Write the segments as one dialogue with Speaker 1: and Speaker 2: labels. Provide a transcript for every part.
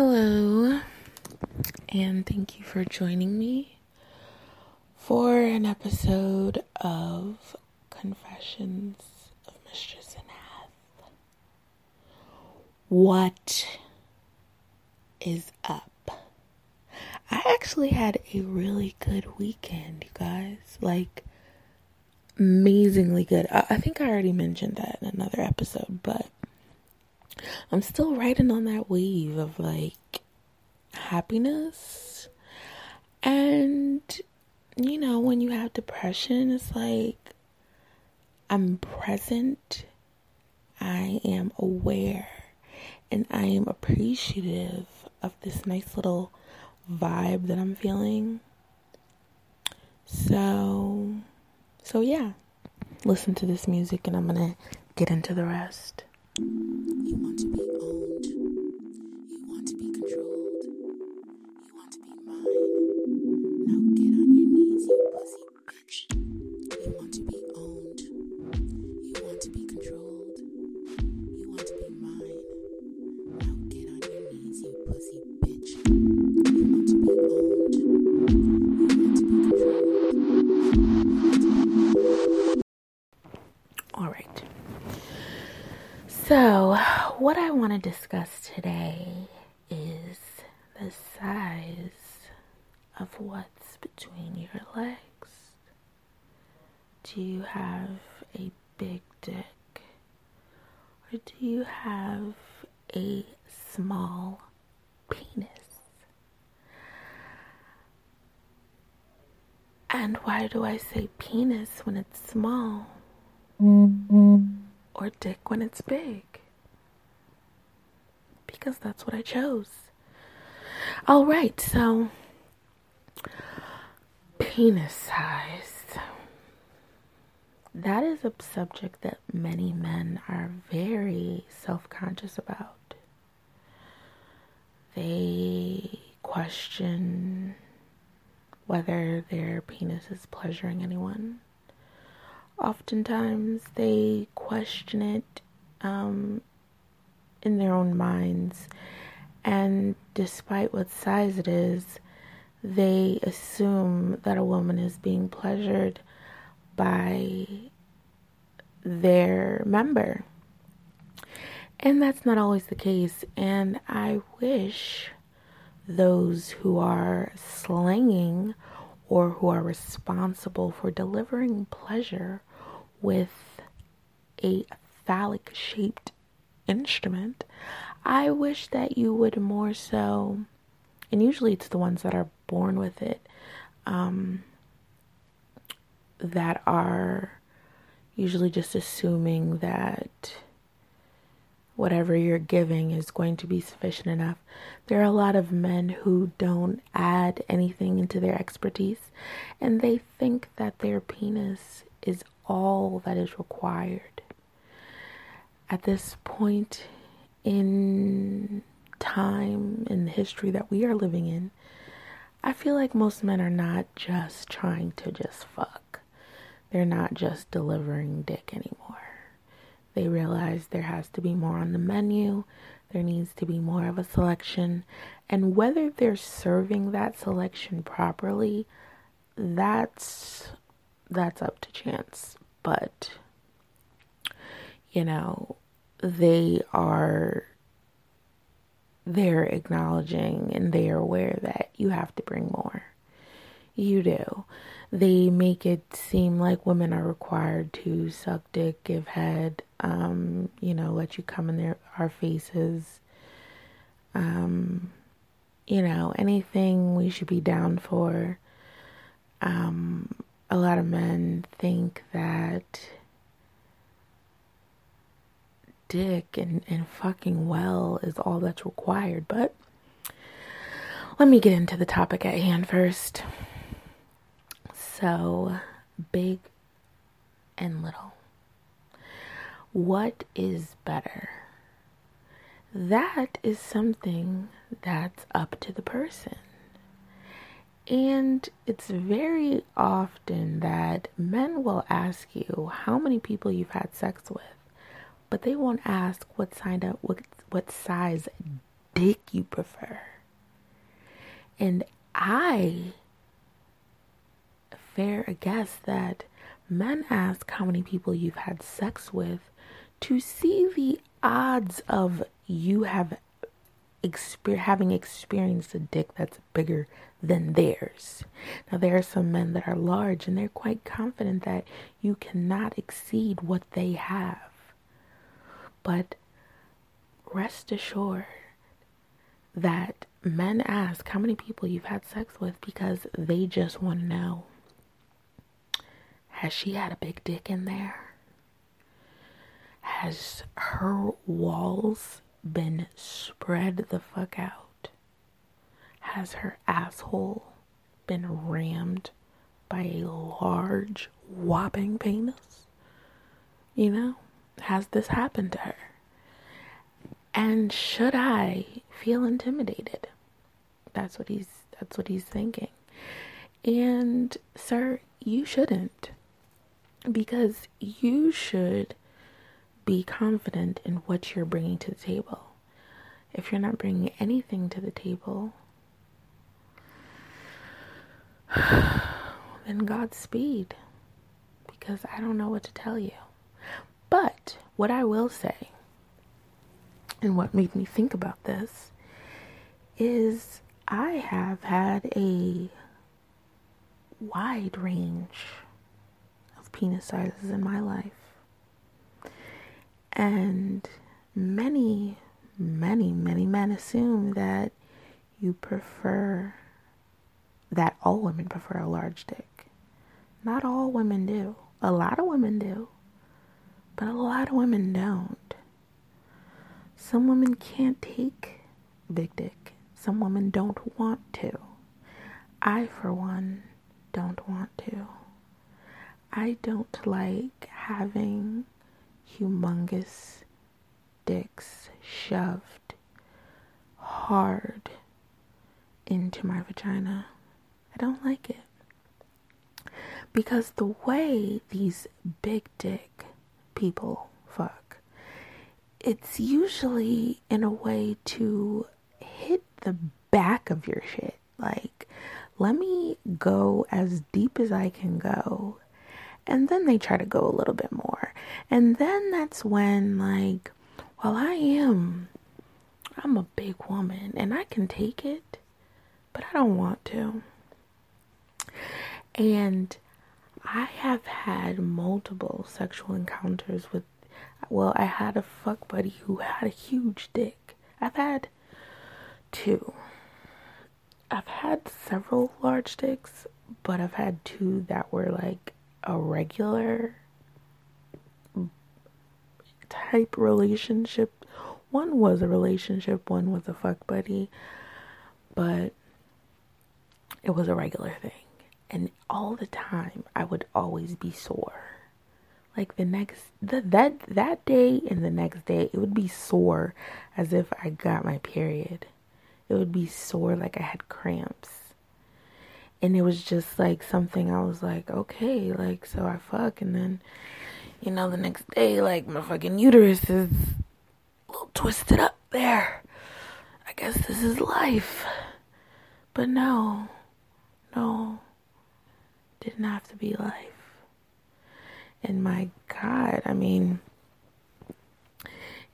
Speaker 1: Hello, and thank you for joining me for an episode of Confessions of Mistress Anath. What is up? I actually had a really good weekend, you guys. Like, amazingly good. I, I think I already mentioned that in another episode, but I'm still riding on that wave of like happiness. And, you know, when you have depression, it's like I'm present, I am aware, and I am appreciative of this nice little vibe that I'm feeling. So, so yeah, listen to this music and I'm gonna get into the rest. You want to be owned. You want to be controlled. You want to be mine. Now get on your knees, you pussy bitch. So, what I want to discuss today is the size of what's between your legs. Do you have a big dick? Or do you have a small penis? And why do I say penis when it's small? Mm-hmm or dick when it's big. Because that's what I chose. Alright, so penis size. That is a subject that many men are very self conscious about. They question whether their penis is pleasuring anyone oftentimes they question it um, in their own minds, and despite what size it is, they assume that a woman is being pleasured by their member. And that's not always the case, and I wish those who are slanging or who are responsible for delivering pleasure with a phallic shaped instrument, I wish that you would more so, and usually it's the ones that are born with it, um, that are usually just assuming that whatever you're giving is going to be sufficient enough. There are a lot of men who don't add anything into their expertise and they think that their penis is all that is required. At this point in time, in the history that we are living in, I feel like most men are not just trying to just fuck. They're not just delivering dick anymore. They realize there has to be more on the menu, there needs to be more of a selection, and whether they're serving that selection properly, that's that's up to chance. But, you know, they are they're acknowledging and they are aware that you have to bring more. You do. They make it seem like women are required to suck dick, give head, um, you know, let you come in their our faces. Um, you know, anything we should be down for. Um, a lot of men think that dick and, and fucking well is all that's required, but let me get into the topic at hand first. So, big and little. What is better? That is something that's up to the person. And it's very often that men will ask you how many people you've had sex with, but they won't ask what signed up what what size dick you prefer. And I fair a guess that men ask how many people you've had sex with to see the odds of you have exper- having experienced a dick that's bigger than theirs. Now, there are some men that are large and they're quite confident that you cannot exceed what they have. But rest assured that men ask how many people you've had sex with because they just want to know has she had a big dick in there? Has her walls been spread the fuck out? Has her asshole been rammed by a large, whopping penis? You know, has this happened to her? And should I feel intimidated? That's what he's that's what he's thinking. And sir, you shouldn't. Because you should be confident in what you're bringing to the table. If you're not bringing anything to the table, then Godspeed. Because I don't know what to tell you. But what I will say, and what made me think about this, is I have had a wide range of penis sizes in my life. And many, many, many men assume that you prefer, that all women prefer a large dick. Not all women do. A lot of women do. But a lot of women don't. Some women can't take big dick. Some women don't want to. I, for one, don't want to. I don't like having humongous dicks shoved hard into my vagina. I don't like it. Because the way these big dick people fuck, it's usually in a way to hit the back of your shit. Like, let me go as deep as I can go and then they try to go a little bit more. And then that's when, like, well, I am, I'm a big woman and I can take it, but I don't want to. And I have had multiple sexual encounters with, well, I had a fuck buddy who had a huge dick. I've had two. I've had several large dicks, but I've had two that were like a regular type relationship. One was a relationship, one was a fuck buddy, but it was a regular thing. And all the time, I would always be sore. Like the next, the, that that day and the next day, it would be sore as if I got my period. It would be sore like I had cramps and it was just like something I was like, okay, like so I fuck, and then you know the next day, like my fucking uterus is a little twisted up there. I guess this is life, but no, no, didn't have to be life. And my God, I mean,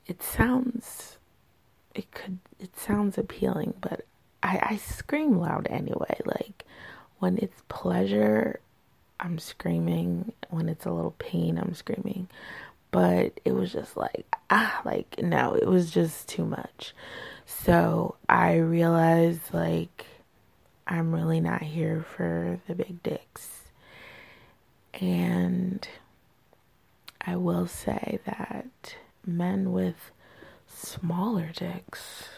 Speaker 1: it sounds, it could, it sounds appealing, but I, I scream loud anyway. Like, when it's pleasure, I'm screaming. When it's a little pain, I'm screaming. But it was just like, ah, like, no, it was just too much. So I realized, like, I'm really not here for the big dicks. And I will say that men with smaller dicks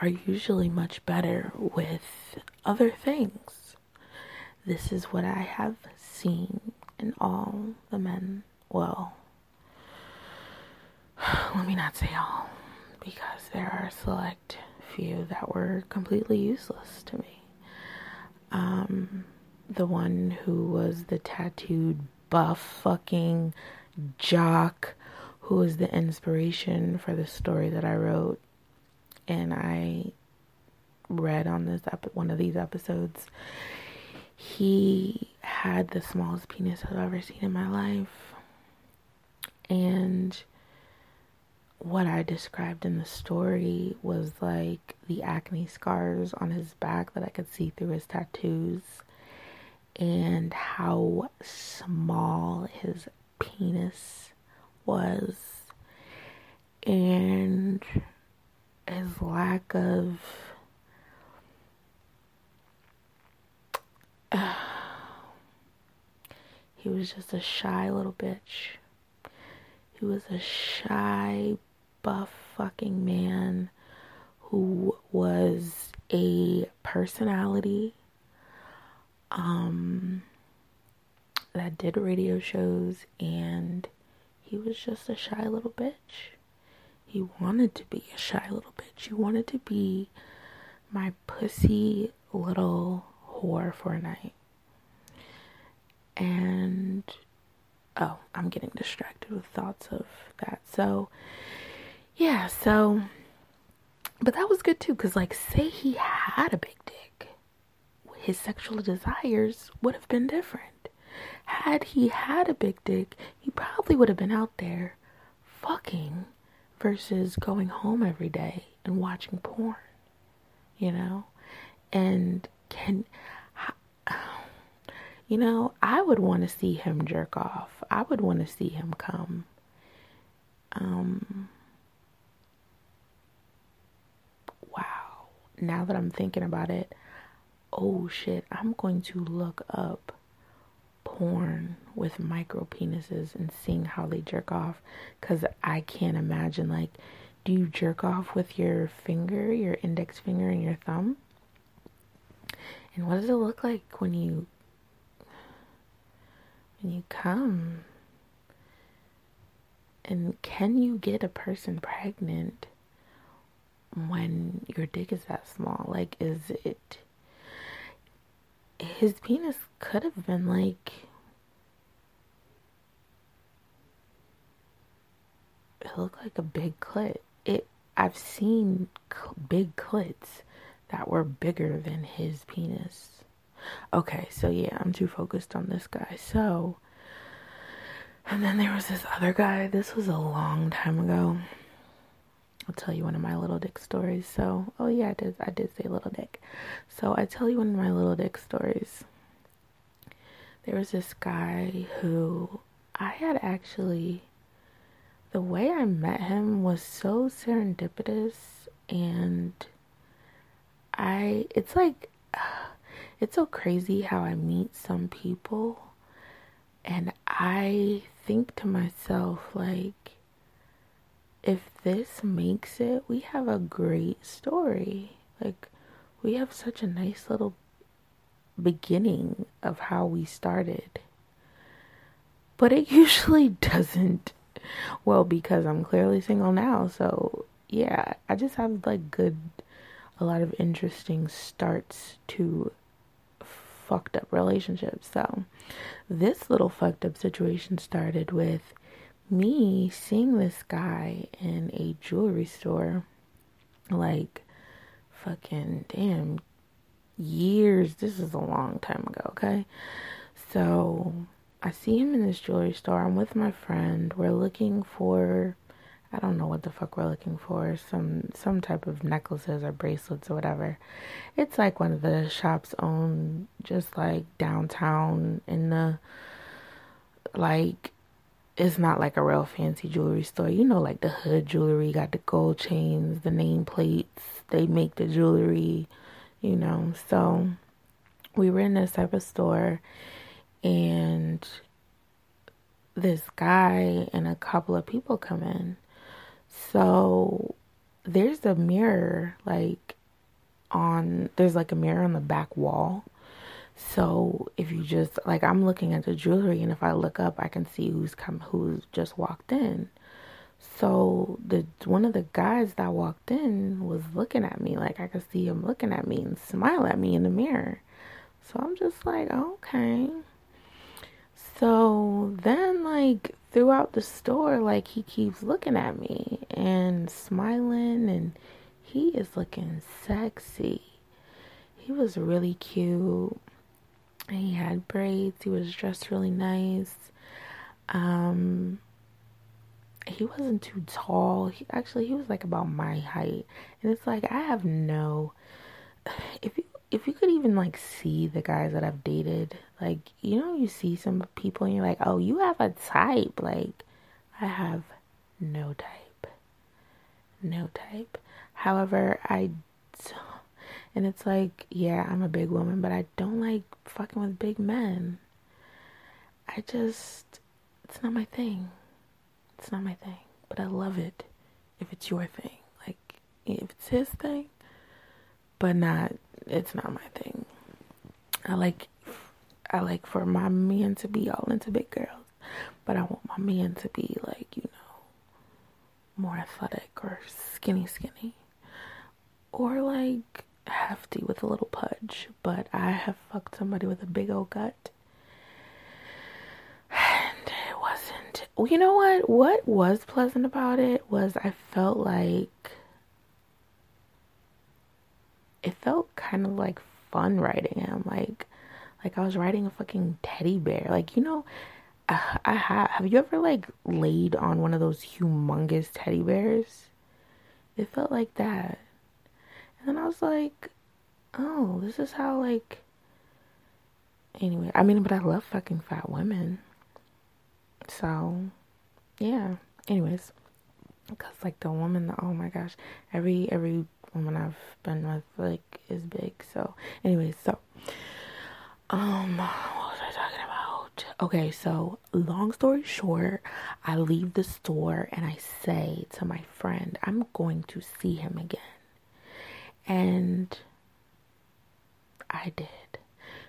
Speaker 1: are usually much better with other things. This is what I have seen in all the men. Well, let me not say all, because there are select few that were completely useless to me. The one who was the tattooed buff fucking jock who was the inspiration for the story that I wrote and I read on this ep- one of these episodes, he had the smallest penis I've ever seen in my life. And what I described in the story was like the acne scars on his back that I could see through his tattoos and how small his penis was. And his lack of uh, he was just a shy little bitch. He was a shy buff fucking man who was a personality um that did radio shows and he was just a shy little bitch. He wanted to be a shy little bitch. He wanted to be my pussy little whore for a night. And oh, I'm getting distracted with thoughts of that. So yeah, so, but that was good too, because, like, say he had a big his sexual desires would have been different. Had he had a big dick, he probably would have been out there fucking versus going home every day and watching porn, you know? And can, you know, I would want to see him jerk off. I would want to see him come. Um, wow. now that I'm thinking about it, oh shit, I'm going to look up porn with micro penises and seeing how they jerk off because I can't imagine like do you jerk off with your finger, your index finger and your thumb? And what does it look like when you when you come? And can you get a person pregnant when your dick is that small? Like, is it. His penis could have been like. It looked like a big clit. It. I've seen cl- big clits that were bigger than his penis. Okay, so yeah, I'm too focused on this guy. So, and then there was this other guy. This was a long time ago. I'll tell you one of my little dick stories. So, oh yeah, I did I did say little dick. So I tell you one of my little dick stories. There was this guy who I had actually the way I met him was so serendipitous and I it's like it's so crazy how I meet some people and I think to myself like if this makes it, we have a great story. Like, we have such a nice little beginning of how we started. But it usually doesn't. Well, because I'm clearly single now. So, yeah, I just have like good, a lot of interesting starts to fucked up relationships. So, this little fucked up situation started with me seeing this guy in a jewelry store like fucking damn years this is a long time ago okay? So i see him in this jewelry store i'm with my friend we're looking for i don't know what the fuck we're looking for some some type of necklaces or bracelets or whatever. It's like one of the shops owned just like downtown in the like it's not like a real fancy jewelry store. You know, like the hood jewelry, got the gold chains, the name plates, they make the jewelry, you know. So we were in this type of store and this guy and a couple of people come in. So there's a mirror like on there's like a mirror on the back wall so if you just like I'm looking at the jewelry and if I look up I can see who's come who's just walked in. So the one of the guys that walked in was looking at me like I could see him looking at me and smile at me in the mirror. So I'm just like, okay. So then like throughout the store like he keeps looking at me and smiling and he is looking sexy. He was really cute. He had braids. He was dressed really nice. Um, he wasn't too tall. He, actually, he was like about my height, and it's like I have no. If you if you could even like see the guys that I've dated, like you know, you see some people and you're like, oh, you have a type. Like, I have no type, no type. However, I, and it's like, yeah, I'm a big woman, but I don't like fucking with big men. I just, it's not my thing. It's not my thing, but I love it if it's your thing. Like if it's his thing, but not it's not my thing. I like I like for my men to be all into big girls, but I want my men to be like, you know, more athletic or skinny skinny. Or like hefty with a little pudge, but I have fucked somebody with a big old gut And it wasn't, well, you know what? What was pleasant about it was I felt like it felt kind of like fun writing him. Like, like I was writing a fucking teddy bear. Like, you know, uh, I, I have. Have you ever like laid on one of those humongous teddy bears? It felt like that. And I was like, oh, this is how like. Anyway, I mean, but I love fucking fat women. So, yeah. Anyways, because like the woman, oh my gosh, every every woman I've been with like is big. So, anyways, so um, what was I talking about? Okay, so long story short, I leave the store and I say to my friend, I'm going to see him again, and I did.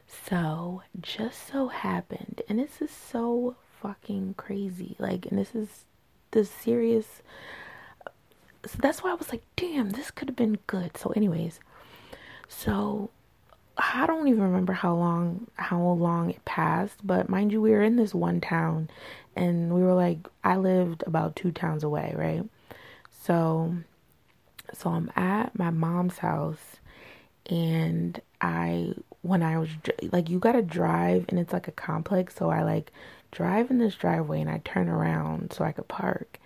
Speaker 1: So, just so happened, and this is so fucking crazy. Like, and this is the serious. So that's why I was like, damn, this could have been good. So, anyways, so I don't even remember how long how long it passed, but mind you, we were in this one town, and we were like, I lived about two towns away, right? So, so I'm at my mom's house, and I when I was like, you gotta drive, and it's like a complex, so I like drive in this driveway and I turn around so I could park.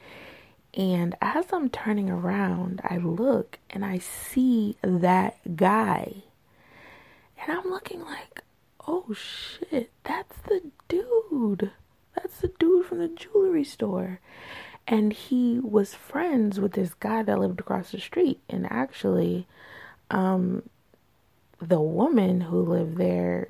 Speaker 1: And as I'm turning around, I look and I see that guy. And I'm looking like, oh shit, that's the dude. That's the dude from the jewelry store. And he was friends with this guy that lived across the street. And actually, um, the woman who lived there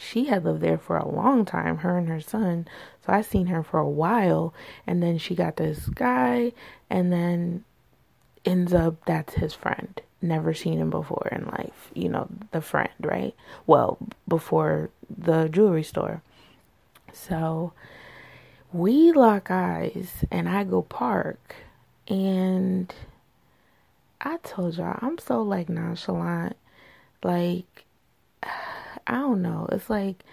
Speaker 1: she had lived there for a long time, her and her son. So I seen her for a while, and then she got this guy, and then ends up that's his friend. Never seen him before in life, you know, the friend, right? Well, before the jewelry store. So we lock eyes, and I go park, and I told y'all I'm so like nonchalant, like I don't know. It's like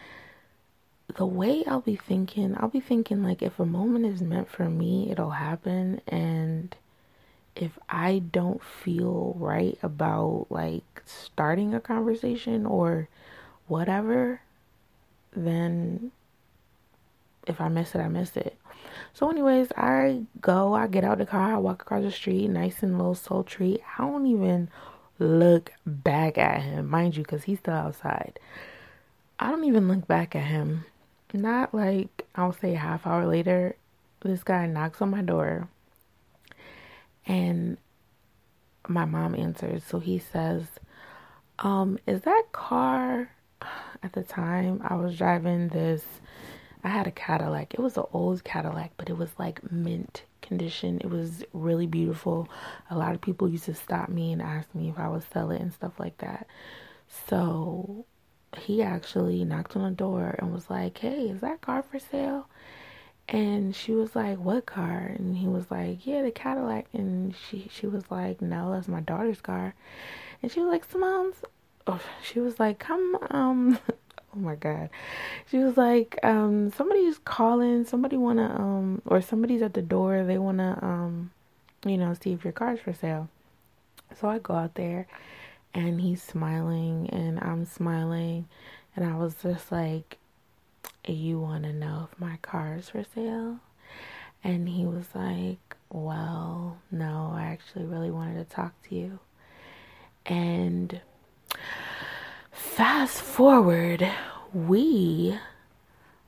Speaker 1: the way I'll be thinking, I'll be thinking like if a moment is meant for me, it'll happen and if I don't feel right about like starting a conversation or whatever, then if I miss it, I miss it. So, anyways, I go, I get out the car, I walk across the street, nice and little sultry. I don't even look back at him, mind you, because he's still outside. I don't even look back at him. Not like I'll say half hour later, this guy knocks on my door and my mom answers. So he says, um, is that car at the time I was driving this I had a Cadillac. It was an old Cadillac, but it was like mint condition. It was really beautiful. A lot of people used to stop me and ask me if I would sell it and stuff like that. So he actually knocked on the door and was like, Hey, is that car for sale? And she was like, What car? And he was like, Yeah, the Cadillac. And she she was like, No, that's my daughter's car. And she was like, Simone's oh, she was like, Come um oh my god she was like um somebody's calling somebody wanna um or somebody's at the door they wanna um you know see if your car's for sale So I go out there and he's smiling and I'm smiling and I was just like, You want to know if my car's for sale? And he was like, Well, no, I actually really wanted to talk to you. And fast forward, we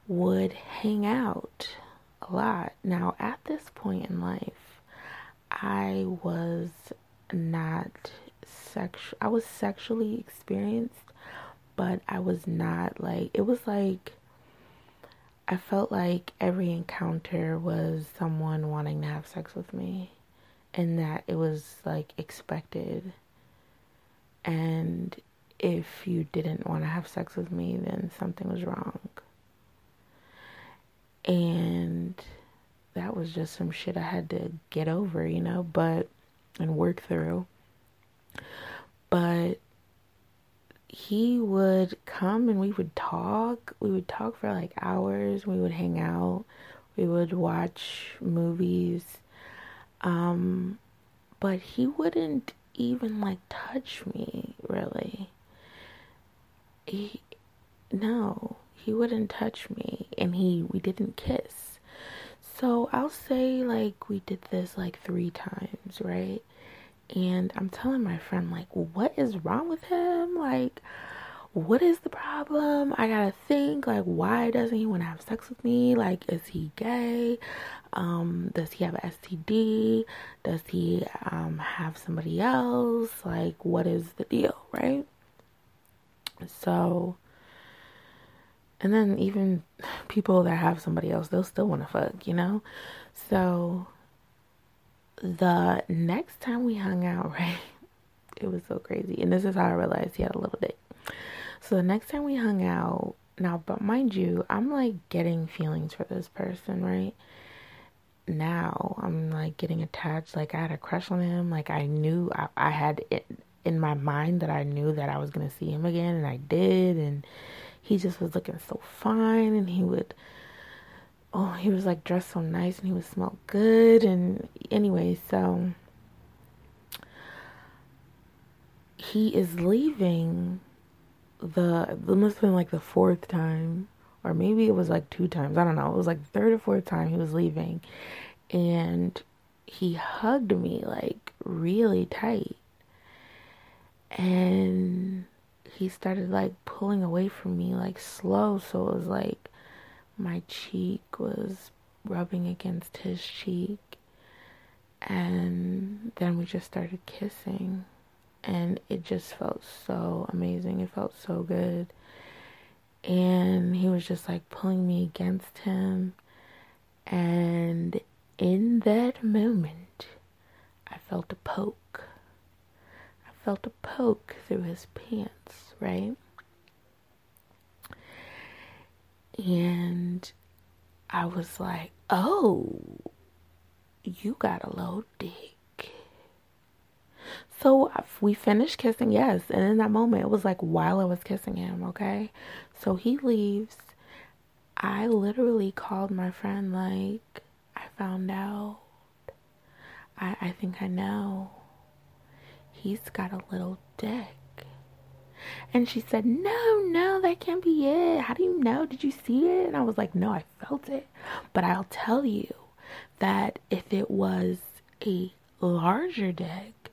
Speaker 1: would hang out a lot. Now, at this point in life, I was not sexual. I was sexually experienced, but I was not like it was like I felt like every encounter was someone wanting to have sex with me and that it was like expected. And if you didn't want to have sex with me, then something was wrong. And that was just some shit I had to get over, you know, but and work through. But he would come and we would talk. We would talk for like hours. We would hang out. We would watch movies. Um, but he wouldn't even like touch me really. He no, he wouldn't touch me and he we didn't kiss. So I'll say like we did this like 3 times, right? And I'm telling my friend, like, what is wrong with him? Like, what is the problem? I gotta think, like, why doesn't he want to have sex with me? Like, is he gay? Um, does he have an STD? Does he um, have somebody else? Like, what is the deal, right? So, and then even people that have somebody else, they'll still want to fuck, you know? So, the next time we hung out, right? It was so crazy. And this is how I realized he had a little dick. So the next time we hung out, now, but mind you, I'm like getting feelings for this person, right? Now I'm like getting attached. Like I had a crush on him. Like I knew I, I had it in my mind that I knew that I was gonna see him again, and I did. And he just was looking so fine, and he would oh, he was like dressed so nice and he would smell good. And anyway, so he is leaving the, it must have been like the fourth time, or maybe it was like two times. I don't know. It was like third or fourth time he was leaving. And he hugged me like really tight. And he started like pulling away from me like slow. So it was like, my cheek was rubbing against his cheek. And then we just started kissing. And it just felt so amazing. It felt so good. And he was just like pulling me against him. And in that moment, I felt a poke. Felt a poke through his pants, right? And I was like, oh, you got a little dick. So we finished kissing, yes. And in that moment, it was like while I was kissing him, okay? So he leaves. I literally called my friend, like, I found out. I, I think I know. He's got a little dick. And she said, No, no, that can't be it. How do you know? Did you see it? And I was like, No, I felt it. But I'll tell you that if it was a larger dick,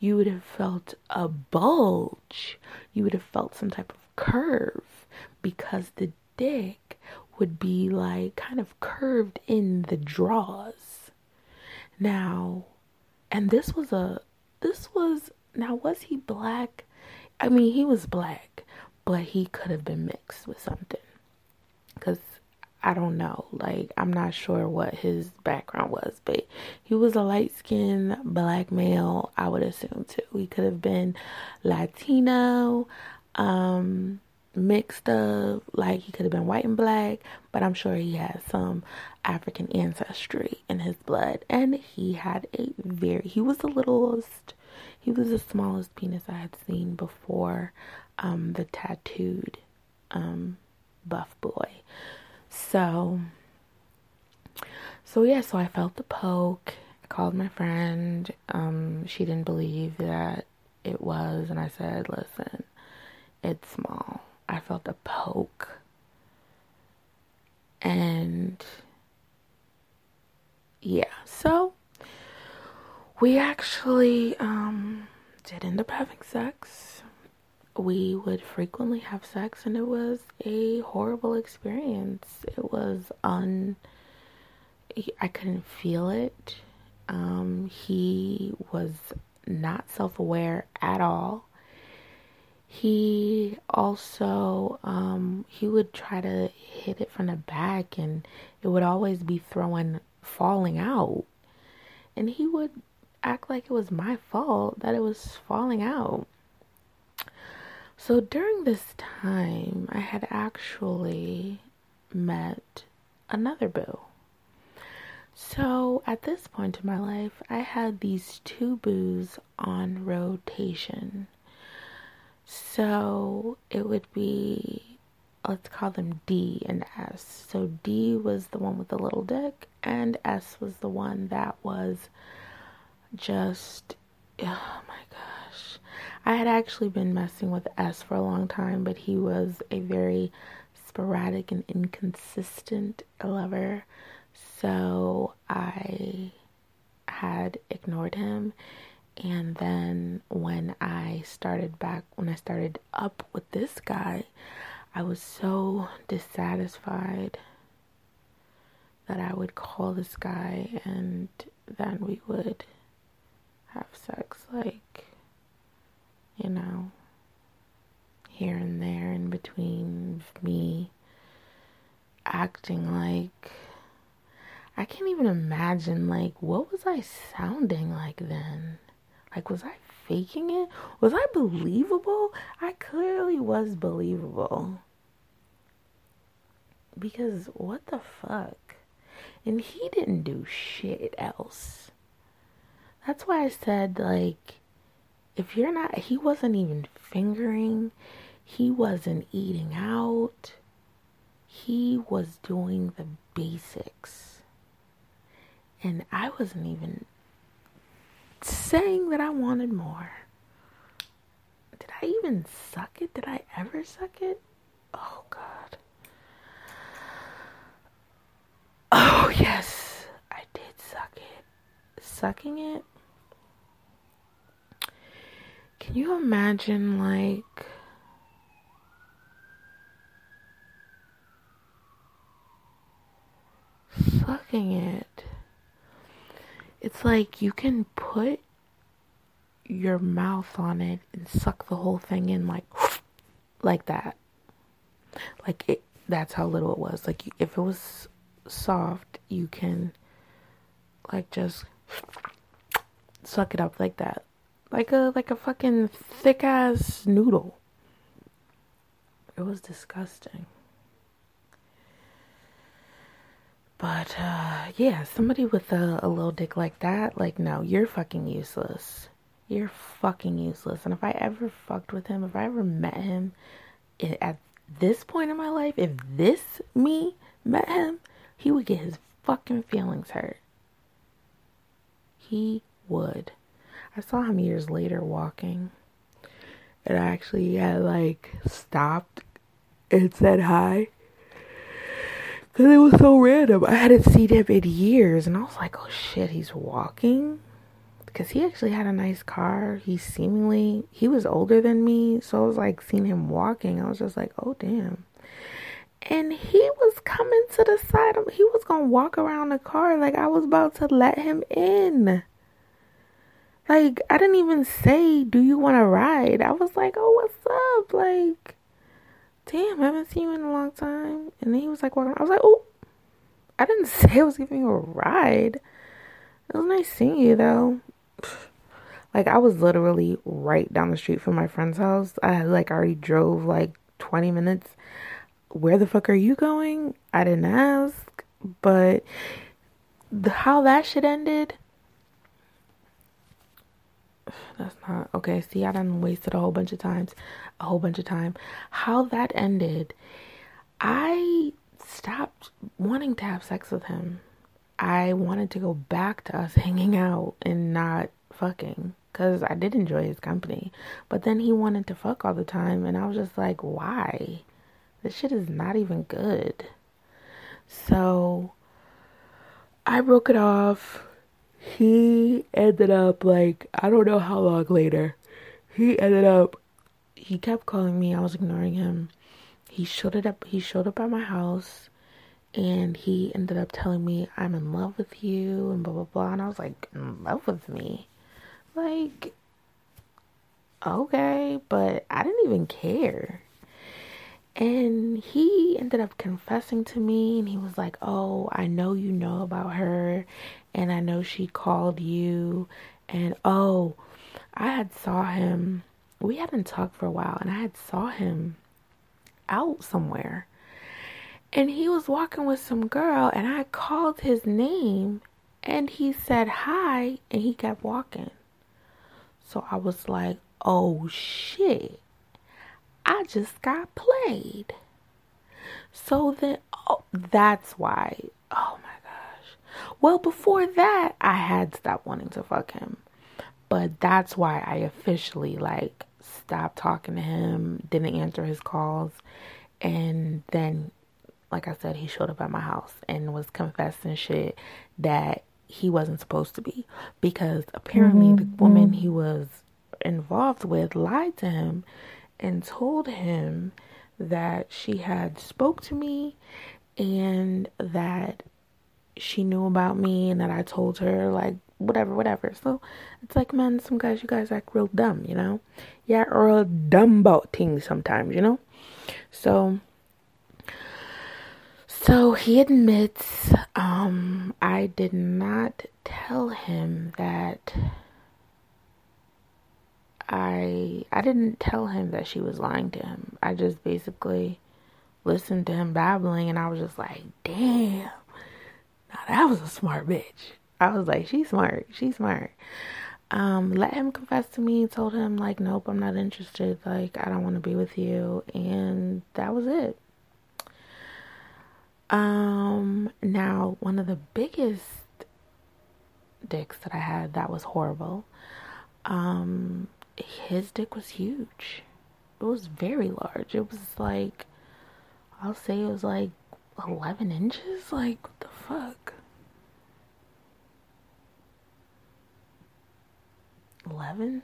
Speaker 1: you would have felt a bulge. You would have felt some type of curve because the dick would be like kind of curved in the draws. Now, and this was a, this was, now was he black? I mean, he was black, but he could have been mixed with something. Because I don't know. Like, I'm not sure what his background was, but he was a light skinned black male, I would assume, too. He could have been Latino, um, mixed up, like he could have been white and black, but I'm sure he had some African ancestry in his blood. And he had a very, he was the littlest he was the smallest penis I had seen before um, the tattooed um, buff boy. So, so yeah, so I felt the poke. I called my friend. Um, she didn't believe that it was, and I said, listen, it's small. I felt a poke. And yeah, so we actually um, did end up having sex. We would frequently have sex, and it was a horrible experience. It was un. I couldn't feel it. Um, he was not self aware at all. He also um, he would try to hit it from the back, and it would always be throwing falling out. And he would act like it was my fault that it was falling out. So during this time, I had actually met another boo. So at this point in my life, I had these two boos on rotation. So it would be, let's call them D and S. So D was the one with the little dick, and S was the one that was just, oh my gosh. I had actually been messing with S for a long time, but he was a very sporadic and inconsistent lover. So I had ignored him. And then when I started back, when I started up with this guy, I was so dissatisfied that I would call this guy and then we would have sex like, you know, here and there in between me acting like I can't even imagine like what was I sounding like then? Like was I faking it? Was I believable? I clearly was believable. Because what the fuck? And he didn't do shit else. That's why I said, like, if you're not, he wasn't even fingering, he wasn't eating out, he was doing the basics. And I wasn't even saying that I wanted more. Did I even suck it? Did I ever suck it? Oh, God. Oh, yes, I did suck it. Sucking it can you imagine, like, sucking it? It's like you can put your mouth on it and suck the whole thing in, like, like that. Like, it, that's how little it was. Like, if it was soft, you can, like, just suck it up like that like a like a fucking thick ass noodle. It was disgusting. But uh yeah, somebody with a, a little dick like that, like no, you're fucking useless. You're fucking useless. And if I ever fucked with him, if I ever met him at this point in my life, if this me met him, he would get his fucking feelings hurt. He would. I saw him years later walking. And I actually had like stopped and said hi. Cause it was so random. I hadn't seen him in years and I was like, oh shit, he's walking? Because he actually had a nice car. He seemingly he was older than me. So I was like seeing him walking. I was just like, oh damn. And he was coming to the side of he was gonna walk around the car like I was about to let him in. Like, I didn't even say, Do you want to ride? I was like, Oh, what's up? Like, damn, I haven't seen you in a long time. And then he was like, walking. I was like, Oh, I didn't say I was giving you a ride. It was nice seeing you, though. Like, I was literally right down the street from my friend's house. I had like already drove like 20 minutes. Where the fuck are you going? I didn't ask. But the, how that shit ended that's not okay. See, I done wasted a whole bunch of times, a whole bunch of time. How that ended, I stopped wanting to have sex with him. I wanted to go back to us hanging out and not fucking because I did enjoy his company. But then he wanted to fuck all the time, and I was just like, why? This shit is not even good. So I broke it off. He ended up like I don't know how long later. He ended up he kept calling me. I was ignoring him. He showed it up he showed up at my house and he ended up telling me I'm in love with you and blah blah blah and I was like in love with me. Like okay, but I didn't even care. And he ended up confessing to me, and he was like, Oh, I know you know about her, and I know she called you. And oh, I had saw him. We hadn't talked for a while, and I had saw him out somewhere. And he was walking with some girl, and I called his name, and he said hi, and he kept walking. So I was like, oh shit. I just got played. So then, oh, that's why. Oh my. Well, before that, I had stopped wanting to fuck him. But that's why I officially like stopped talking to him, didn't answer his calls, and then like I said, he showed up at my house and was confessing shit that he wasn't supposed to be because apparently mm-hmm. the woman he was involved with lied to him and told him that she had spoke to me and that she knew about me and that I told her like whatever whatever so it's like man some guys you guys act real dumb you know yeah real dumb about things sometimes you know so so he admits um I did not tell him that I I didn't tell him that she was lying to him. I just basically listened to him babbling and I was just like, damn. Now that was a smart bitch. I was like, she's smart. She's smart. Um, let him confess to me, told him like, nope, I'm not interested. Like, I don't want to be with you. And that was it. Um, now one of the biggest dicks that I had that was horrible. Um, his dick was huge. It was very large. It was like, I'll say it was like 11 inches. Like, the fuck? 11?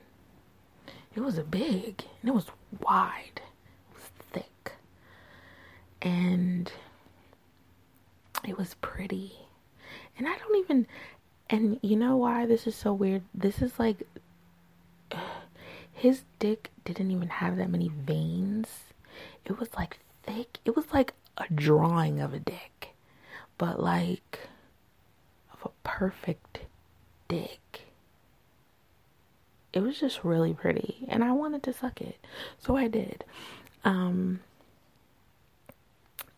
Speaker 1: It was a big, and it was wide, it was thick, and it was pretty. And I don't even, and you know why this is so weird? This is like his dick didn't even have that many veins. It was like thick. It was like a drawing of a dick, but like of a perfect dick. It was just really pretty, and I wanted to suck it, so I did. Um,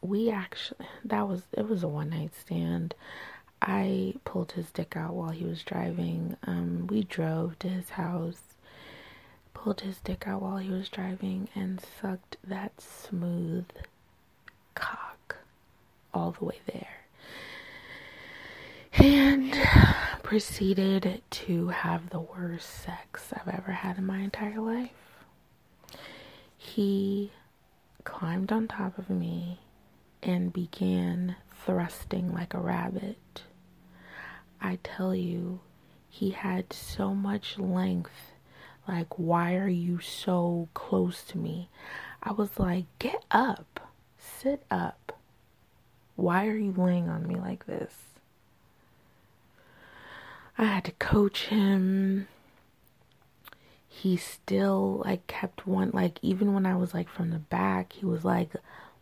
Speaker 1: we actually that was it was a one night stand. I pulled his dick out while he was driving. Um, we drove to his house pulled his dick out while he was driving and sucked that smooth cock all the way there. And proceeded to have the worst sex I've ever had in my entire life. He climbed on top of me and began thrusting like a rabbit. I tell you, he had so much length like, why are you so close to me? I was like, get up, sit up. Why are you laying on me like this? I had to coach him. He still like kept one like even when I was like from the back, he was like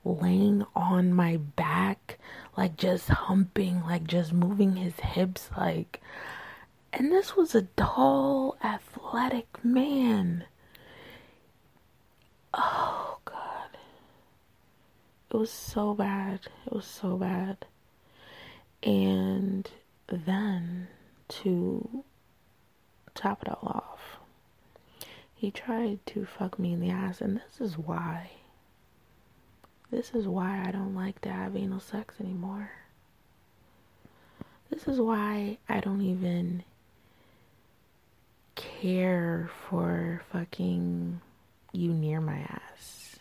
Speaker 1: laying on my back, like just humping, like just moving his hips like and this was a tall, athletic man. Oh, God. It was so bad. It was so bad. And then to top it all off, he tried to fuck me in the ass, and this is why. This is why I don't like to have anal sex anymore. This is why I don't even care for fucking you near my ass.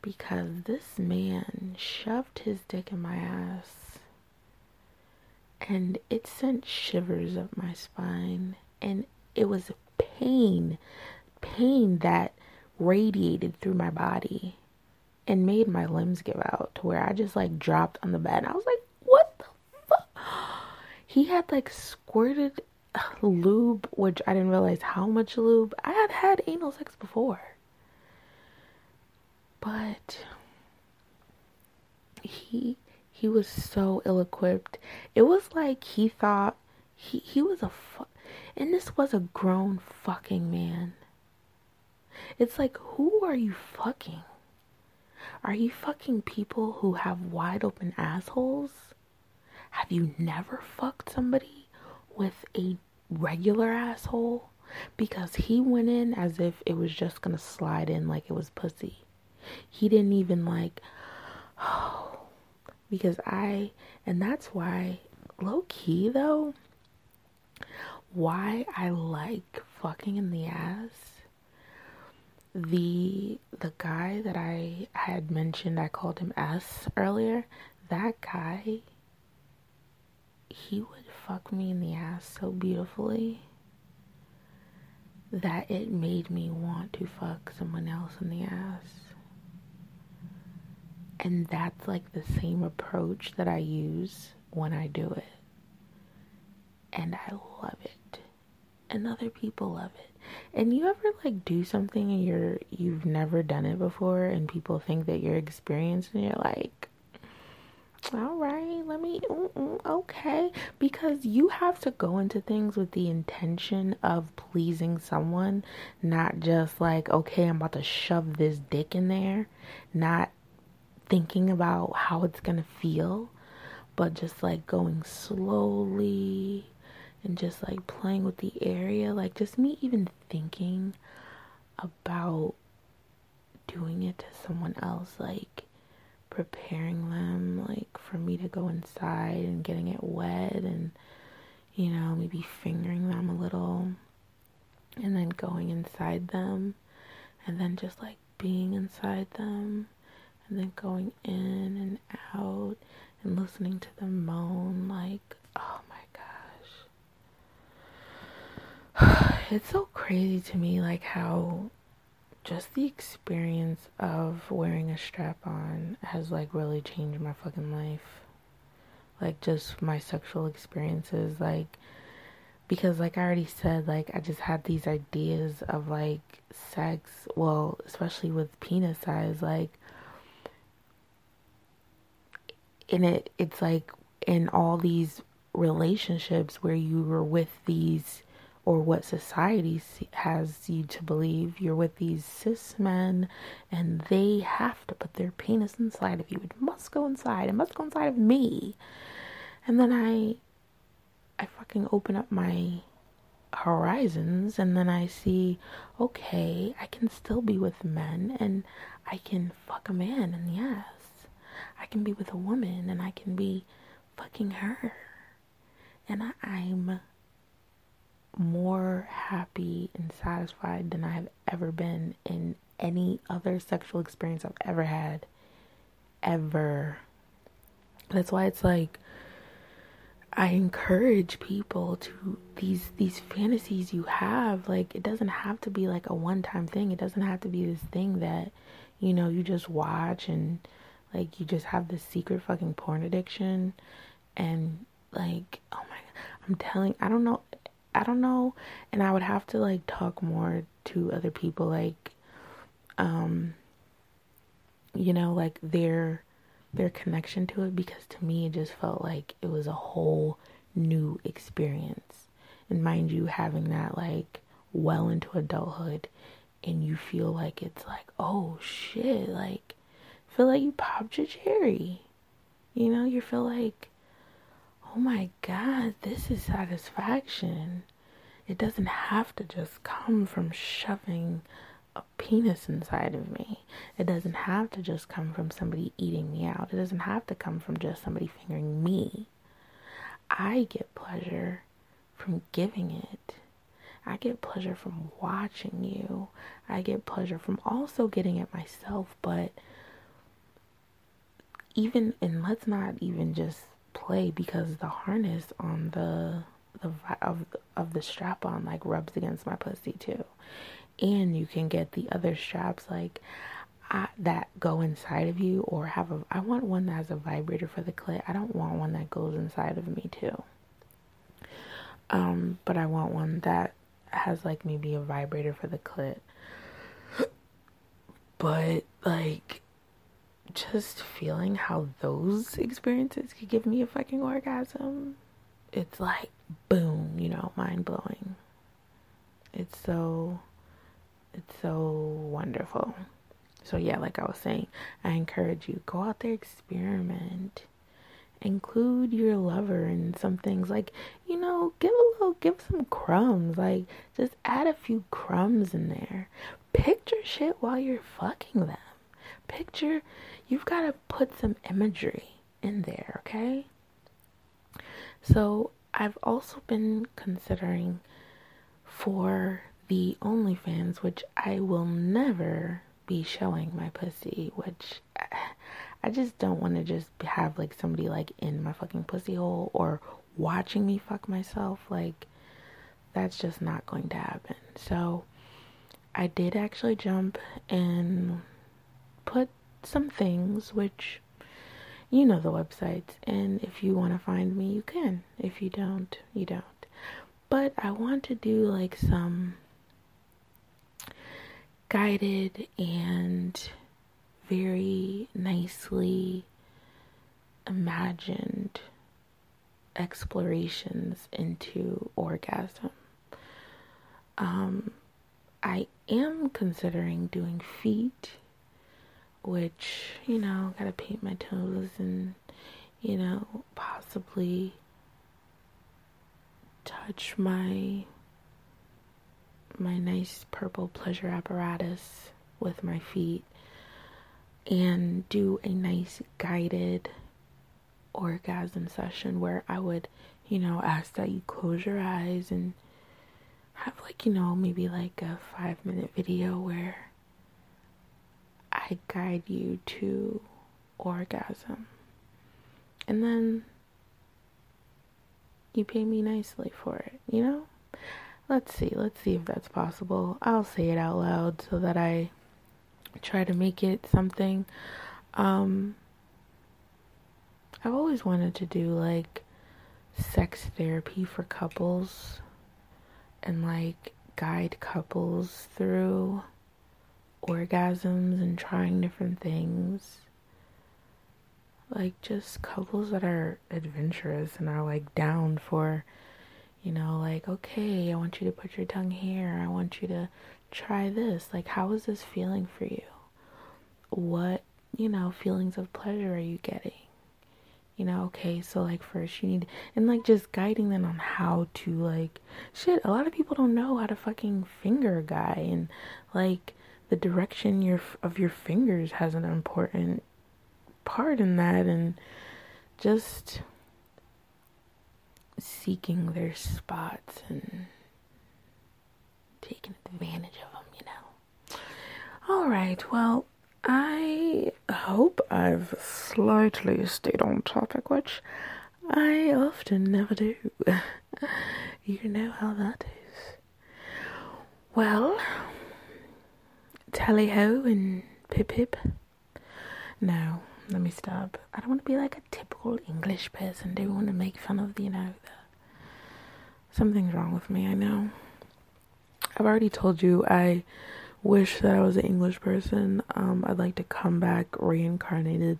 Speaker 1: Because this man shoved his dick in my ass and it sent shivers up my spine and it was pain pain that radiated through my body and made my limbs give out to where I just like dropped on the bed. And I was like, what the fuck? He had like squirted lube, which I didn't realize how much lube. I had had anal sex before. But he he was so ill equipped. It was like he thought he he was a fu- and this was a grown fucking man. It's like who are you fucking? Are you fucking people who have wide open assholes? Have you never fucked somebody with a regular asshole? Because he went in as if it was just gonna slide in like it was pussy. He didn't even like, oh, because I, and that's why, low key though, why I like fucking in the ass. The the guy that I had mentioned, I called him S earlier. That guy, he would fuck me in the ass so beautifully that it made me want to fuck someone else in the ass. And that's like the same approach that I use when I do it. And I love it. And other people love it. And you ever like do something and you're you've never done it before and people think that you're experienced and you're like all right, let me, okay. Because you have to go into things with the intention of pleasing someone, not just like, okay, I'm about to shove this dick in there, not thinking about how it's gonna feel, but just like going slowly and just like playing with the area. Like, just me even thinking about doing it to someone else, like preparing them, like for me to go inside and getting it wet and you know, maybe fingering them a little and then going inside them and then just like being inside them and then going in and out and listening to them moan like oh my gosh. It's so crazy to me like how just the experience of wearing a strap on has like really changed my fucking life. Like just my sexual experiences like because like I already said like I just had these ideas of like sex well especially with penis size like in it it's like in all these relationships where you were with these or what society has you to believe you're with these cis men and they have to put their penis inside of you. It must go inside. It must go inside of me. And then i i fucking open up my horizons and then i see okay i can still be with men and i can fuck a man the ass I can be with a woman and I can be fucking her. And I, I'm more happy and satisfied than I have ever been in any other sexual experience I've ever had. Ever. That's why it's like I encourage people to these these fantasies you have like it doesn't have to be like a one time thing. It doesn't have to be this thing that you know you just watch and like you just have this secret fucking porn addiction and like oh my god, I'm telling I don't know I don't know and I would have to like talk more to other people like um you know like their their connection to it because to me it just felt like it was a whole new experience. And mind you having that like well into adulthood and you feel like it's like oh shit like feel like you popped your cherry. You know, you feel like, oh my God, this is satisfaction. It doesn't have to just come from shoving a penis inside of me. It doesn't have to just come from somebody eating me out. It doesn't have to come from just somebody fingering me. I get pleasure from giving it. I get pleasure from watching you. I get pleasure from also getting it myself, but even and let's not even just play because the harness on the the of of the strap on like rubs against my pussy too. And you can get the other straps like I, that go inside of you or have a I want one that has a vibrator for the clit. I don't want one that goes inside of me too. Um, but I want one that has like maybe a vibrator for the clit. But like just feeling how those experiences could give me a fucking orgasm, it's like boom, you know, mind blowing. It's so it's so wonderful. So yeah, like I was saying, I encourage you go out there experiment include your lover in some things like you know give a little give some crumbs like just add a few crumbs in there picture shit while you're fucking them picture you've got to put some imagery in there okay so i've also been considering for the OnlyFans, which I will never be showing my pussy, which I just don't want to just have like somebody like in my fucking pussy hole or watching me fuck myself. Like, that's just not going to happen. So, I did actually jump and put some things, which you know the websites, and if you want to find me, you can. If you don't, you don't. But I want to do like some guided and very nicely imagined explorations into orgasm. Um, I am considering doing feet, which, you know, gotta paint my toes and, you know, possibly touch my my nice purple pleasure apparatus with my feet and do a nice guided orgasm session where I would, you know, ask that you close your eyes and have like, you know, maybe like a five minute video where I guide you to orgasm. And then you pay me nicely for it, you know? Let's see, let's see if that's possible. I'll say it out loud so that I try to make it something. Um, I've always wanted to do like sex therapy for couples and like guide couples through orgasms and trying different things. Like just couples that are adventurous and are like down for, you know, like, okay, I want you to put your tongue here. I want you to try this. Like, how is this feeling for you? What, you know, feelings of pleasure are you getting? You know, okay, so like first you need, and like just guiding them on how to, like, shit, a lot of people don't know how to fucking finger a guy, and like the direction your of your fingers has an important part in that, and just seeking their spots and taking advantage of them, you know. All right, well, I hope I've slightly stayed on topic, which I often never do. you know how that is. Well, tally ho and pip pip. No, let me stop. I don't want to be like a typical English person. Do want to make fun of, you know, the... something's wrong with me, I know. I've already told you I wish that I was an English person. Um, I'd like to come back reincarnated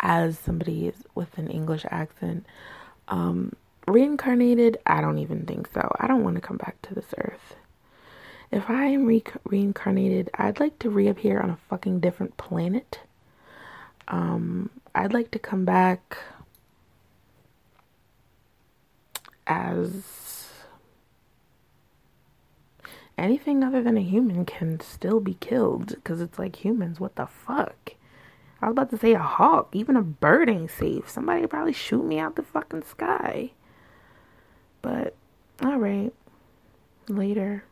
Speaker 1: as somebody with an English accent. Um, reincarnated, I don't even think so. I don't want to come back to this earth. If I am re- reincarnated, I'd like to reappear on a fucking different planet. Um, I'd like to come back as anything other than a human can still be killed because it's like humans. What the fuck? I was about to say a hawk, even a bird ain't safe. Somebody probably shoot me out the fucking sky. But, All right. Later.